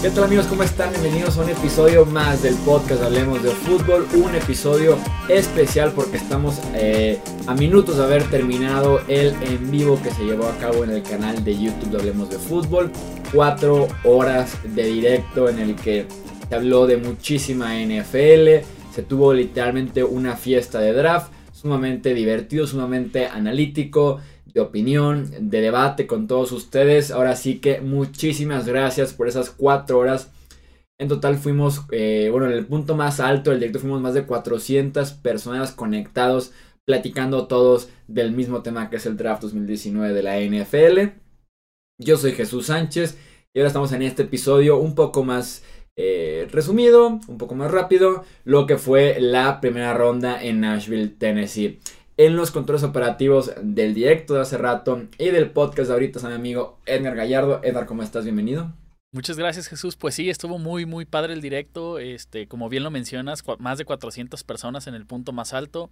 ¿Qué tal amigos? ¿Cómo están? Bienvenidos a un episodio más del podcast Hablemos de Fútbol. Un episodio especial porque estamos eh, a minutos de haber terminado el en vivo que se llevó a cabo en el canal de YouTube de Hablemos de Fútbol. Cuatro horas de directo en el que se habló de muchísima NFL. Se tuvo literalmente una fiesta de draft. Sumamente divertido, sumamente analítico de opinión, de debate con todos ustedes. Ahora sí que muchísimas gracias por esas cuatro horas. En total fuimos, eh, bueno, en el punto más alto del directo fuimos más de 400 personas conectados, platicando todos del mismo tema que es el draft 2019 de la NFL. Yo soy Jesús Sánchez y ahora estamos en este episodio un poco más eh, resumido, un poco más rápido, lo que fue la primera ronda en Nashville, Tennessee en los controles operativos del directo de hace rato y del podcast de ahorita está mi amigo Edgar Gallardo. Edgar, ¿cómo estás? Bienvenido. Muchas gracias Jesús. Pues sí, estuvo muy muy padre el directo. Este, como bien lo mencionas, más de 400 personas en el punto más alto.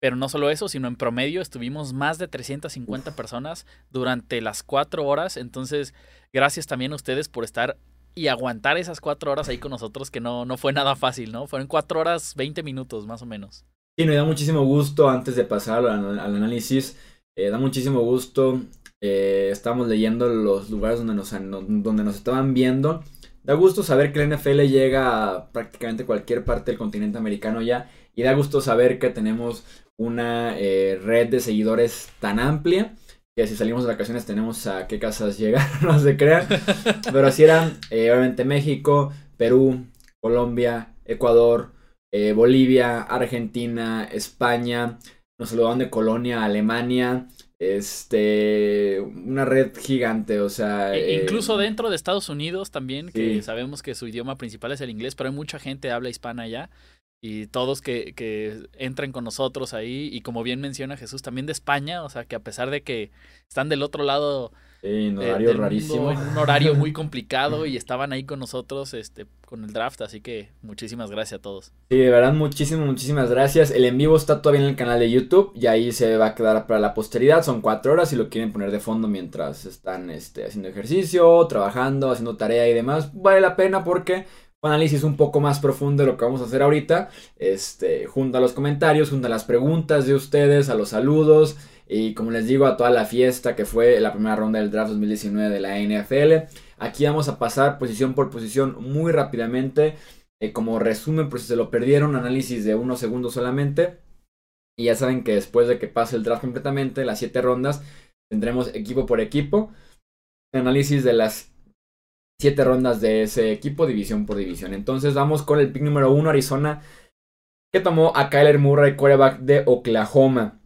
Pero no solo eso, sino en promedio estuvimos más de 350 personas durante las cuatro horas. Entonces, gracias también a ustedes por estar y aguantar esas cuatro horas ahí con nosotros, que no, no fue nada fácil, ¿no? Fueron cuatro horas, 20 minutos más o menos. Sí, nos da muchísimo gusto antes de pasar al, análisis. Eh, da muchísimo gusto. Eh, estamos leyendo los lugares donde nos, donde nos estaban viendo. Da gusto saber que la NFL llega a prácticamente cualquier parte del continente americano ya. Y da gusto saber que tenemos una eh, red de seguidores tan amplia. Que si salimos de vacaciones tenemos a qué casas llegar, no se crean. Pero así eran, obviamente México, Perú, Colombia, Ecuador, eh, Bolivia, Argentina, España, nos saludaban de Colonia, Alemania, este, una red gigante, o sea... E incluso eh, dentro de Estados Unidos también, que sabemos que su idioma principal es el inglés, pero hay mucha gente que habla hispana allá y todos que, que entran con nosotros ahí y como bien menciona Jesús, también de España, o sea que a pesar de que están del otro lado un horario rarísimo. un horario muy complicado y estaban ahí con nosotros este, con el draft, así que muchísimas gracias a todos. Sí, de verdad, muchísimas, muchísimas gracias. El en vivo está todavía en el canal de YouTube y ahí se va a quedar para la posteridad. Son cuatro horas y lo quieren poner de fondo mientras están este, haciendo ejercicio, trabajando, haciendo tarea y demás. Vale la pena porque un análisis un poco más profundo de lo que vamos a hacer ahorita. Este, junto a los comentarios, junto a las preguntas de ustedes, a los saludos. Y como les digo, a toda la fiesta que fue la primera ronda del draft 2019 de la NFL. Aquí vamos a pasar posición por posición muy rápidamente. Eh, como resumen, por si se lo perdieron, análisis de unos segundos solamente. Y ya saben que después de que pase el draft completamente, las siete rondas, tendremos equipo por equipo. Análisis de las siete rondas de ese equipo, división por división. Entonces vamos con el pick número uno, Arizona, que tomó a Kyler Murray, quarterback de Oklahoma.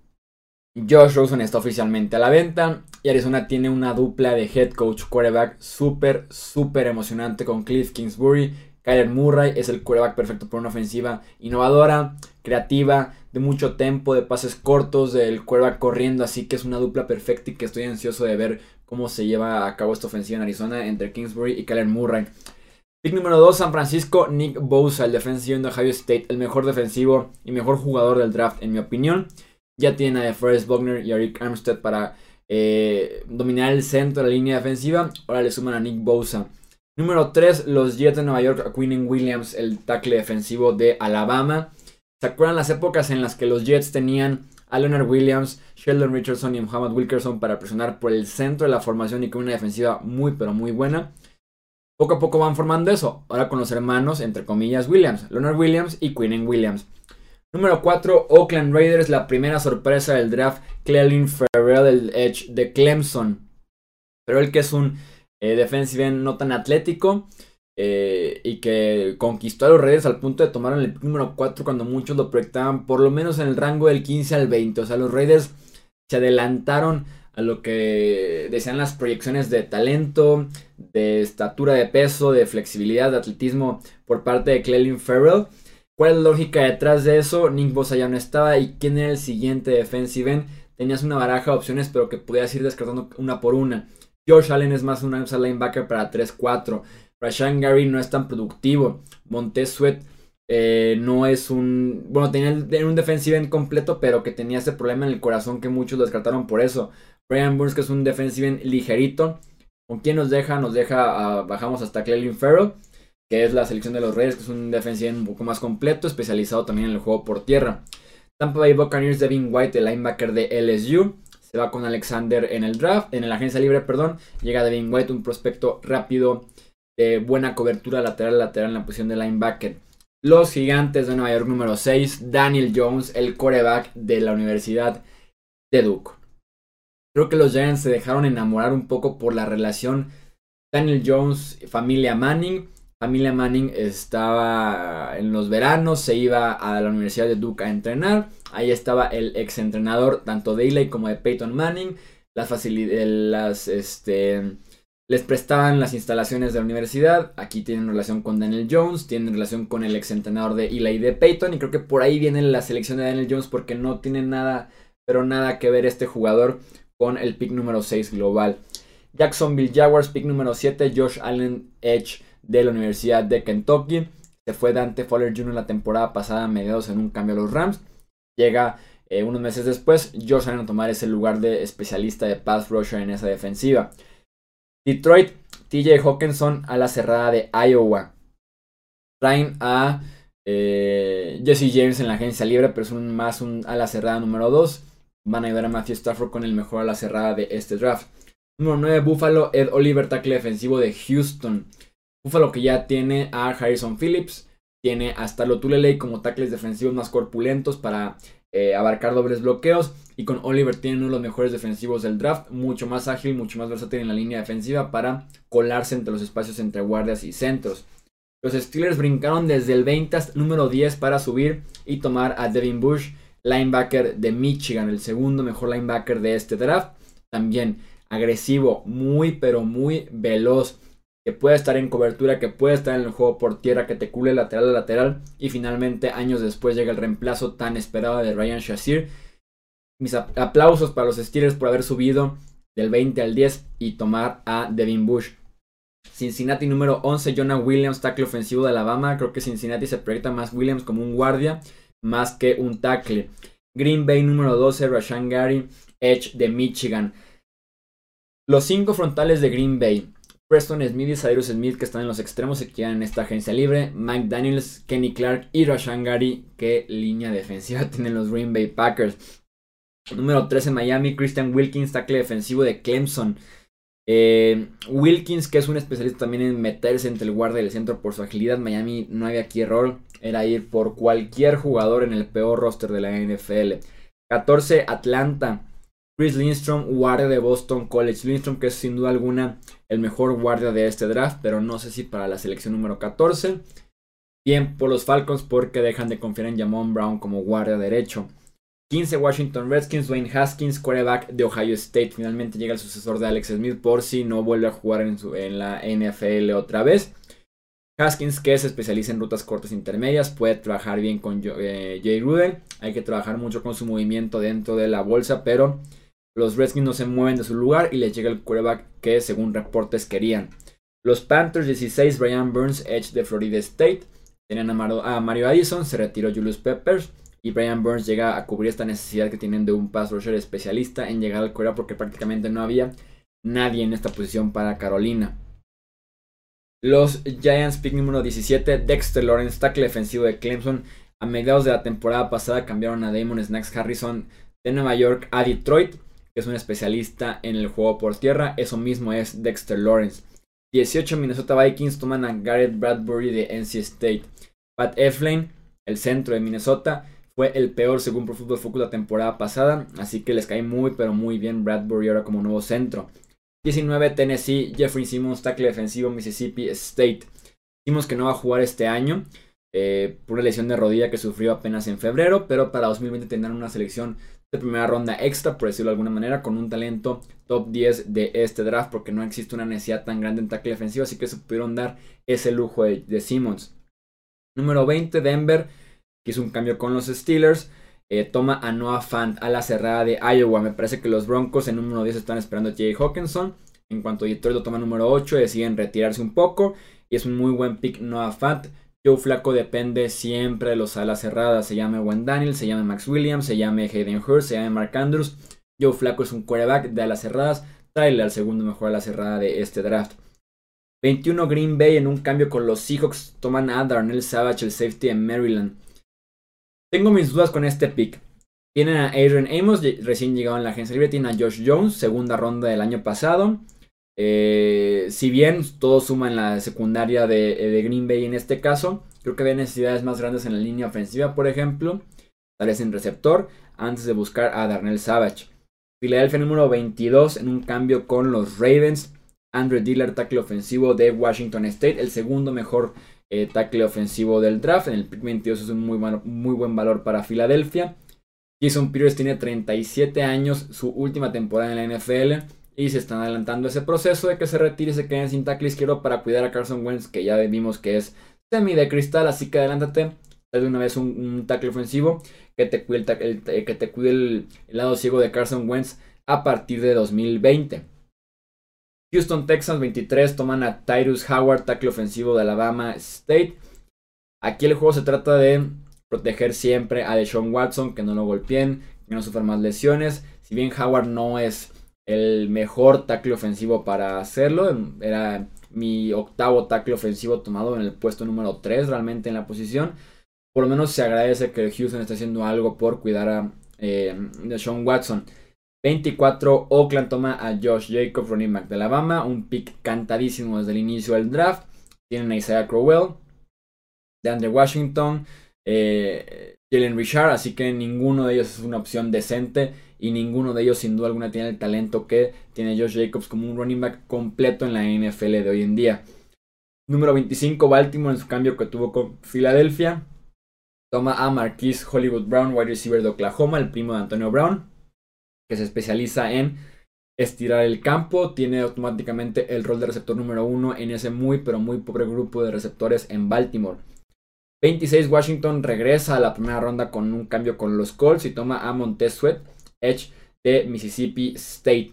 Josh Rosen está oficialmente a la venta y Arizona tiene una dupla de head coach quarterback súper, súper emocionante con Cliff Kingsbury. Kyler Murray es el quarterback perfecto para una ofensiva innovadora, creativa, de mucho tempo, de pases cortos, del quarterback corriendo, así que es una dupla perfecta y que estoy ansioso de ver cómo se lleva a cabo esta ofensiva en Arizona entre Kingsbury y Kyler Murray. Pick número 2, San Francisco, Nick Bosa, el defensivo de Ohio State, el mejor defensivo y mejor jugador del draft en mi opinión. Ya tiene a Forrest Buckner y a Rick Armstead para eh, dominar el centro de la línea defensiva. Ahora le suman a Nick Bosa. Número 3, los Jets de Nueva York, a Quinn Williams, el tackle defensivo de Alabama. ¿Se acuerdan las épocas en las que los Jets tenían a Leonard Williams, Sheldon Richardson y Muhammad Wilkerson para presionar por el centro de la formación y con una defensiva muy pero muy buena? Poco a poco van formando eso, ahora con los hermanos, entre comillas, Williams, Leonard Williams y Quinn Williams. Número 4, Oakland Raiders, la primera sorpresa del draft, Clelin Ferrell, del Edge de Clemson. Pero el que es un eh, defensive end no tan atlético eh, y que conquistó a los Raiders al punto de tomar el número 4 cuando muchos lo proyectaban por lo menos en el rango del 15 al 20. O sea, los Raiders se adelantaron a lo que decían las proyecciones de talento, de estatura de peso, de flexibilidad, de atletismo por parte de Clelin Ferrell. ¿Cuál es la lógica detrás de eso? Nick Bosa ya no estaba. ¿Y quién era el siguiente defensive end? Tenías una baraja de opciones, pero que podías ir descartando una por una. George Allen es más un outside linebacker para 3-4. Rashan Gary no es tan productivo. Montez Sweat eh, no es un. Bueno, tenía un defensive end completo, pero que tenía ese problema en el corazón que muchos lo descartaron por eso. Brian Burns, que es un defensive end ligerito. ¿Con quién nos deja? Nos deja, bajamos hasta Clelin Farrell, que es la selección de los Reyes, que es un defensivo un poco más completo, especializado también en el juego por tierra. Tampa Bay Buccaneers, Devin White, el linebacker de LSU. Se va con Alexander en el draft, en la agencia libre, perdón. Llega Devin White, un prospecto rápido, de buena cobertura lateral lateral en la posición de linebacker. Los gigantes de Nueva York número 6, Daniel Jones, el coreback de la Universidad de Duke. Creo que los Giants se dejaron enamorar un poco por la relación Daniel Jones, familia Manning. Familia Manning estaba en los veranos, se iba a la Universidad de Duke a entrenar. Ahí estaba el ex entrenador tanto de Eli como de Peyton Manning. Las las, este, les prestaban las instalaciones de la universidad. Aquí tienen relación con Daniel Jones, tienen relación con el ex entrenador de Eli de Peyton. Y creo que por ahí viene la selección de Daniel Jones porque no tiene nada, pero nada que ver este jugador con el pick número 6 global. Jacksonville Jaguars, pick número 7, Josh Allen Edge de la Universidad de Kentucky. Se fue Dante Fowler Jr. la temporada pasada, mediados en un cambio a los Rams. Llega eh, unos meses después, Josh Allen a tomar ese lugar de especialista de pass rusher en esa defensiva. Detroit, TJ Hawkinson a la cerrada de Iowa. Traen a eh, Jesse James en la agencia libre, pero es un, más un a la cerrada número 2 van a ayudar a Matthew Stafford con el mejor a la cerrada de este draft. Número 9, Buffalo, Ed Oliver, tackle defensivo de Houston. Buffalo que ya tiene a Harrison Phillips, tiene a Starlo Tulele como tackles defensivos más corpulentos para eh, abarcar dobles bloqueos. Y con Oliver tiene uno de los mejores defensivos del draft, mucho más ágil, mucho más versátil en la línea defensiva para colarse entre los espacios entre guardias y centros. Los Steelers brincaron desde el 20 hasta el número 10 para subir y tomar a Devin Bush linebacker de Michigan, el segundo mejor linebacker de este draft. También agresivo, muy pero muy veloz, que puede estar en cobertura, que puede estar en el juego por tierra, que te cule lateral a lateral. Y finalmente, años después, llega el reemplazo tan esperado de Ryan Shazir. Mis aplausos para los Steelers por haber subido del 20 al 10 y tomar a Devin Bush. Cincinnati número 11, Jonah Williams, tackle ofensivo de Alabama. Creo que Cincinnati se proyecta más Williams como un guardia más que un tackle. Green Bay número 12, Rashan Gary, Edge de Michigan. Los cinco frontales de Green Bay. Preston Smith y Cyrus Smith que están en los extremos se quedan en esta agencia libre. Mike Daniels, Kenny Clark y Rashan Gary. ¿Qué línea defensiva tienen los Green Bay Packers? Número 13 Miami, Christian Wilkins, tackle defensivo de Clemson. Eh, Wilkins, que es un especialista también en meterse entre el guardia y el centro por su agilidad. Miami no había aquí error. Era ir por cualquier jugador en el peor roster de la NFL. 14, Atlanta. Chris Lindstrom, guardia de Boston College. Lindstrom, que es sin duda alguna el mejor guardia de este draft, pero no sé si para la selección número 14. Bien por los Falcons porque dejan de confiar en Jamon Brown como guardia derecho. 15 Washington Redskins, Dwayne Haskins, quarterback de Ohio State. Finalmente llega el sucesor de Alex Smith por si no vuelve a jugar en la NFL otra vez. Haskins, que se especializa en rutas cortas intermedias, puede trabajar bien con eh, Jay Rudel. Hay que trabajar mucho con su movimiento dentro de la bolsa, pero los Redskins no se mueven de su lugar y les llega el quarterback que según reportes querían. Los Panthers 16, Brian Burns, Edge de Florida State. Tenían a, Mario Addison, se retiró Julius Peppers. Y Brian Burns llega a cubrir esta necesidad que tienen de un pass rusher especialista en llegar al Corea porque prácticamente no había nadie en esta posición para Carolina. Los Giants, pick número 17, Dexter Lawrence, tackle defensivo de Clemson. A mediados de la temporada pasada cambiaron a Damon Snacks Harrison de Nueva York a Detroit, que es un especialista en el juego por tierra. Eso mismo es Dexter Lawrence. 18 Minnesota Vikings toman a Garrett Bradbury de NC State. Pat Eflin, el centro de Minnesota, fue el peor según Pro Football Focus la temporada pasada, así que les cae muy pero muy bien Bradbury ahora como nuevo centro. 19 Tennessee, Jeffrey Simmons, tackle defensivo Mississippi State. Decimos que no va a jugar este año eh, por una lesión de rodilla que sufrió apenas en febrero, pero para 2020 tendrán una selección de primera ronda extra, por decirlo de alguna manera, con un talento top 10 de este draft, porque no existe una necesidad tan grande en tackle defensivo, así que se pudieron dar ese lujo de, de Simmons. Número 20, Denver que hizo un cambio con los Steelers. Eh, toma a Noah Fant a la cerrada de Iowa. Me parece que los Broncos en número 10 están esperando a Jay Hawkinson. En cuanto a Detroit lo toma número 8, deciden retirarse un poco. Y es un muy buen pick Noah Fant. Joe Flaco depende siempre de los alas cerradas. Se llame Wayne Daniel, se llame Max Williams, se llame Hayden Hurst, se llame Mark Andrews. Joe Flaco es un quarterback de alas cerradas. Tyler, el segundo mejor a la cerrada de este draft. 21 Green Bay en un cambio con los Seahawks toman a Darnell Savage, el safety en Maryland. Tengo mis dudas con este pick. Tienen a Adrian Amos, recién llegado en la agencia libre. Tienen a Josh Jones, segunda ronda del año pasado. Eh, si bien todo suma en la secundaria de, de, Green Bay en este caso, creo que había necesidades más grandes en la línea ofensiva, por ejemplo. Tal vez en receptor, antes de buscar a Darnell Savage. Philadelphia número 22 en un cambio con los Ravens. Andrew Dillard, tackle ofensivo de Washington State, el segundo mejor eh, tackle ofensivo del draft. En el pick 22 es un muy, muy buen valor para Filadelfia. Jason Peters tiene 37 años, su última temporada en la NFL. Y se están adelantando ese proceso de que se retire y se quede sin tackle izquierdo para cuidar a Carson Wentz, que ya vimos que es semi de cristal. Así que adelántate, de una vez un, tackle ofensivo que te cuide, el, que te cuide el lado ciego de Carson Wentz a partir de 2020. Houston Texans 23 toman a Tyrus Howard, tackle ofensivo de Alabama State. Aquí el juego se trata de proteger siempre a Deshaun Watson, que no lo golpeen, que no sufra más lesiones. Si bien Howard no es el mejor tackle ofensivo para hacerlo, era mi octavo tackle ofensivo tomado en el puesto número 3 realmente en la posición. Por lo menos se agradece que Houston esté haciendo algo por cuidar a eh, Deshaun Watson. 24, Oakland toma a Josh Jacobs, running back de Alabama. Un pick cantadísimo desde el inicio del draft. Tienen a Isaiah Crowell, DeAndre Washington, eh, Jalen Richard. Así que ninguno de ellos es una opción decente. Y ninguno de ellos, sin duda alguna, tiene el talento que tiene Josh Jacobs como un running back completo en la NFL de hoy en día. Número 25, Baltimore en su cambio que tuvo con Filadelfia. Toma a Marquise Hollywood Brown, wide receiver de Oklahoma, el primo de Antonio Brown que se especializa en estirar el campo, tiene automáticamente el rol de receptor número uno en ese muy pero muy pobre grupo de receptores en Baltimore. 26 Washington regresa a la primera ronda con un cambio con los Colts y toma a Montez Sweat, Edge de Mississippi State.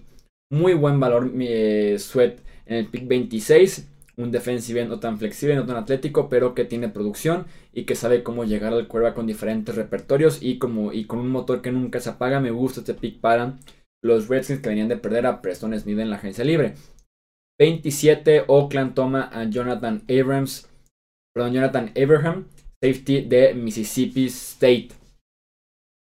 Muy buen valor eh, Sweat en el pick 26 un defensive no tan flexible, no tan atlético, pero que tiene producción y que sabe cómo llegar al cuerva con diferentes repertorios y, como, y con un motor que nunca se apaga. Me gusta este pick para los Redskins que venían de perder a Preston Smith en la agencia libre. 27, Oakland toma a Jonathan Abrams, perdón, Jonathan Abraham, safety de Mississippi State.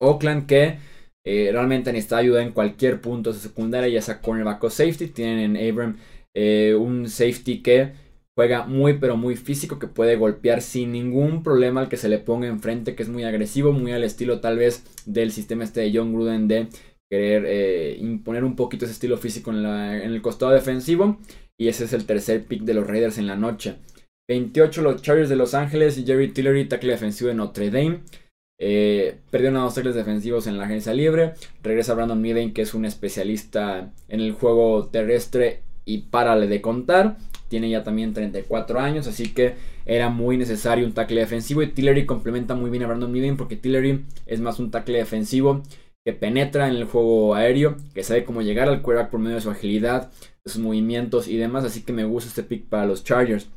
Oakland que eh, realmente necesita ayuda en cualquier punto de su secundaria, ya sea cornerback o safety. Tienen en Abrams eh, un safety que juega muy pero muy físico, que puede golpear sin ningún problema al que se le ponga enfrente, que es muy agresivo, muy al estilo tal vez del sistema este de John Gruden de querer eh, imponer un poquito ese estilo físico en, el costado defensivo. Y ese es el tercer pick de los Raiders en la noche. 28 los Chargers de Los Ángeles y Jerry Tillery, tackle defensivo de Notre Dame. Eh, perdieron a dos tackles defensivos en la agencia libre. Regresa Brandon Midden, que es un especialista en el juego terrestre y párale de contar. Tiene ya también 34 años, así que era muy necesario un tackle defensivo. Y Tillery complementa muy bien a Brandon Midden porque Tillery es más un tackle defensivo que penetra en el juego aéreo, que sabe cómo llegar al quarterback por medio de su agilidad, de sus movimientos y demás. Así que me gusta este pick para los Chargers.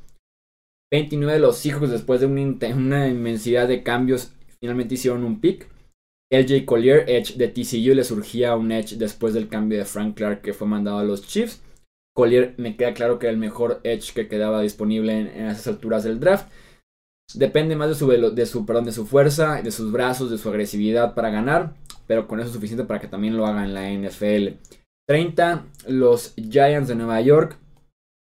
29 de los hijos después de una, inmensidad de cambios, finalmente hicieron un pick. LJ Collier, Edge de TCU, le surgía un Edge después del cambio de Frank Clark que fue mandado a los Chiefs. Collier me queda claro que era el mejor edge que quedaba disponible en, esas alturas del draft. Depende más de su, de, su, perdón, de su fuerza, de sus brazos, de su agresividad para ganar, pero con eso es suficiente para que también lo haga en la NFL. 30, los Giants de Nueva York,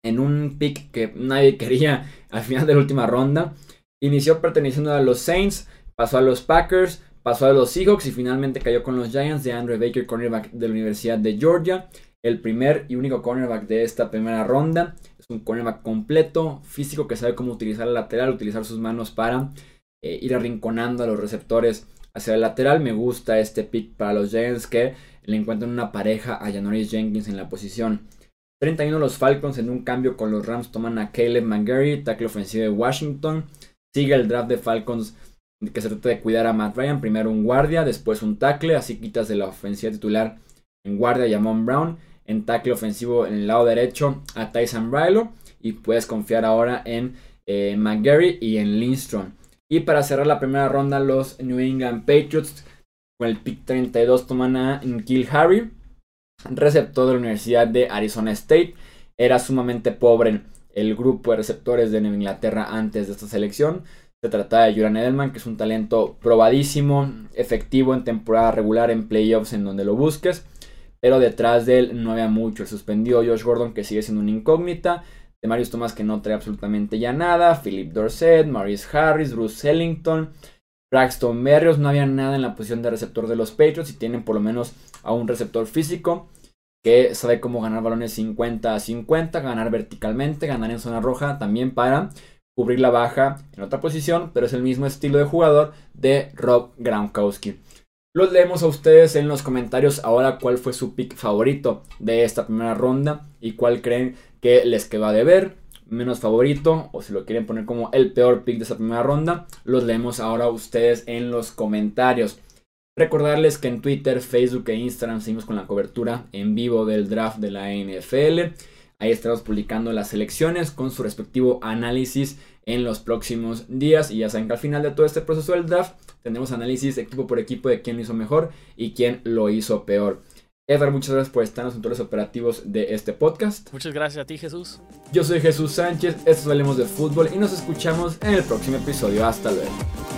en un pick que nadie quería al final de la última ronda. Inició perteneciendo a los Saints, pasó a los Packers, pasó a los Seahawks y finalmente cayó con los Giants de Andrew Baker, cornerback de la Universidad de Georgia el primer y único cornerback de esta primera ronda. Es un cornerback completo, físico, que sabe cómo utilizar el lateral, utilizar sus manos para eh, ir arrinconando a los receptores hacia el lateral. Me gusta este pick para los Giants que le encuentran una pareja a Janoris Jenkins en la posición. 31 los Falcons en un cambio con los Rams toman a Caleb McGarry, tackle ofensivo de Washington. Sigue el draft de Falcons que se trata de cuidar a Matt Ryan. Primero un guardia, después un tackle. Así quitas de la ofensiva titular en guardia a Amon Brown en tackle ofensivo en el lado derecho a Tyson Rylo y puedes confiar ahora en eh, McGarry y en Lindstrom. Y para cerrar la primera ronda, los New England Patriots con el pick 32 toman a Kill Harry, receptor de la Universidad de Arizona State. Era sumamente pobre el grupo de receptores de Nueva Inglaterra antes de esta selección. Se trata de Julian Edelman, que es un talento probadísimo, efectivo en temporada regular, en playoffs, en donde lo busques. Pero detrás de él no había mucho. El suspendió Josh Gordon, que sigue siendo una incógnita. De Marius Thomas, que no trae absolutamente ya nada. Philip Dorset, Maurice Harris, Bruce Ellington. Braxton Berrios, no había nada en la posición de receptor de los Patriots y tienen por lo menos a un receptor físico que sabe cómo ganar balones 50 a 50, ganar verticalmente, ganar en zona roja también para cubrir la baja en otra posición, pero es el mismo estilo de jugador de Rob Gronkowski. Los leemos a ustedes en los comentarios ahora cuál fue su pick favorito de esta primera ronda y cuál creen que les quedó a deber menos favorito o si lo quieren poner como el peor pick de esa primera ronda, los leemos ahora ustedes en los comentarios. Recordarles que en Twitter, Facebook e Instagram seguimos con la cobertura en vivo del draft de la NFL. Ahí estaremos publicando las selecciones con su respectivo análisis en los próximos días. Y ya saben que al final de todo este proceso del draft tendremos análisis equipo por equipo de quién lo hizo mejor y quién lo hizo peor. Edgar, muchas gracias por estar en los controles operativos de este podcast. Muchas gracias a ti, Jesús. Yo soy Jesús Sánchez, esto es Hablemos de Fútbol y nos escuchamos en el próximo episodio. Hasta luego.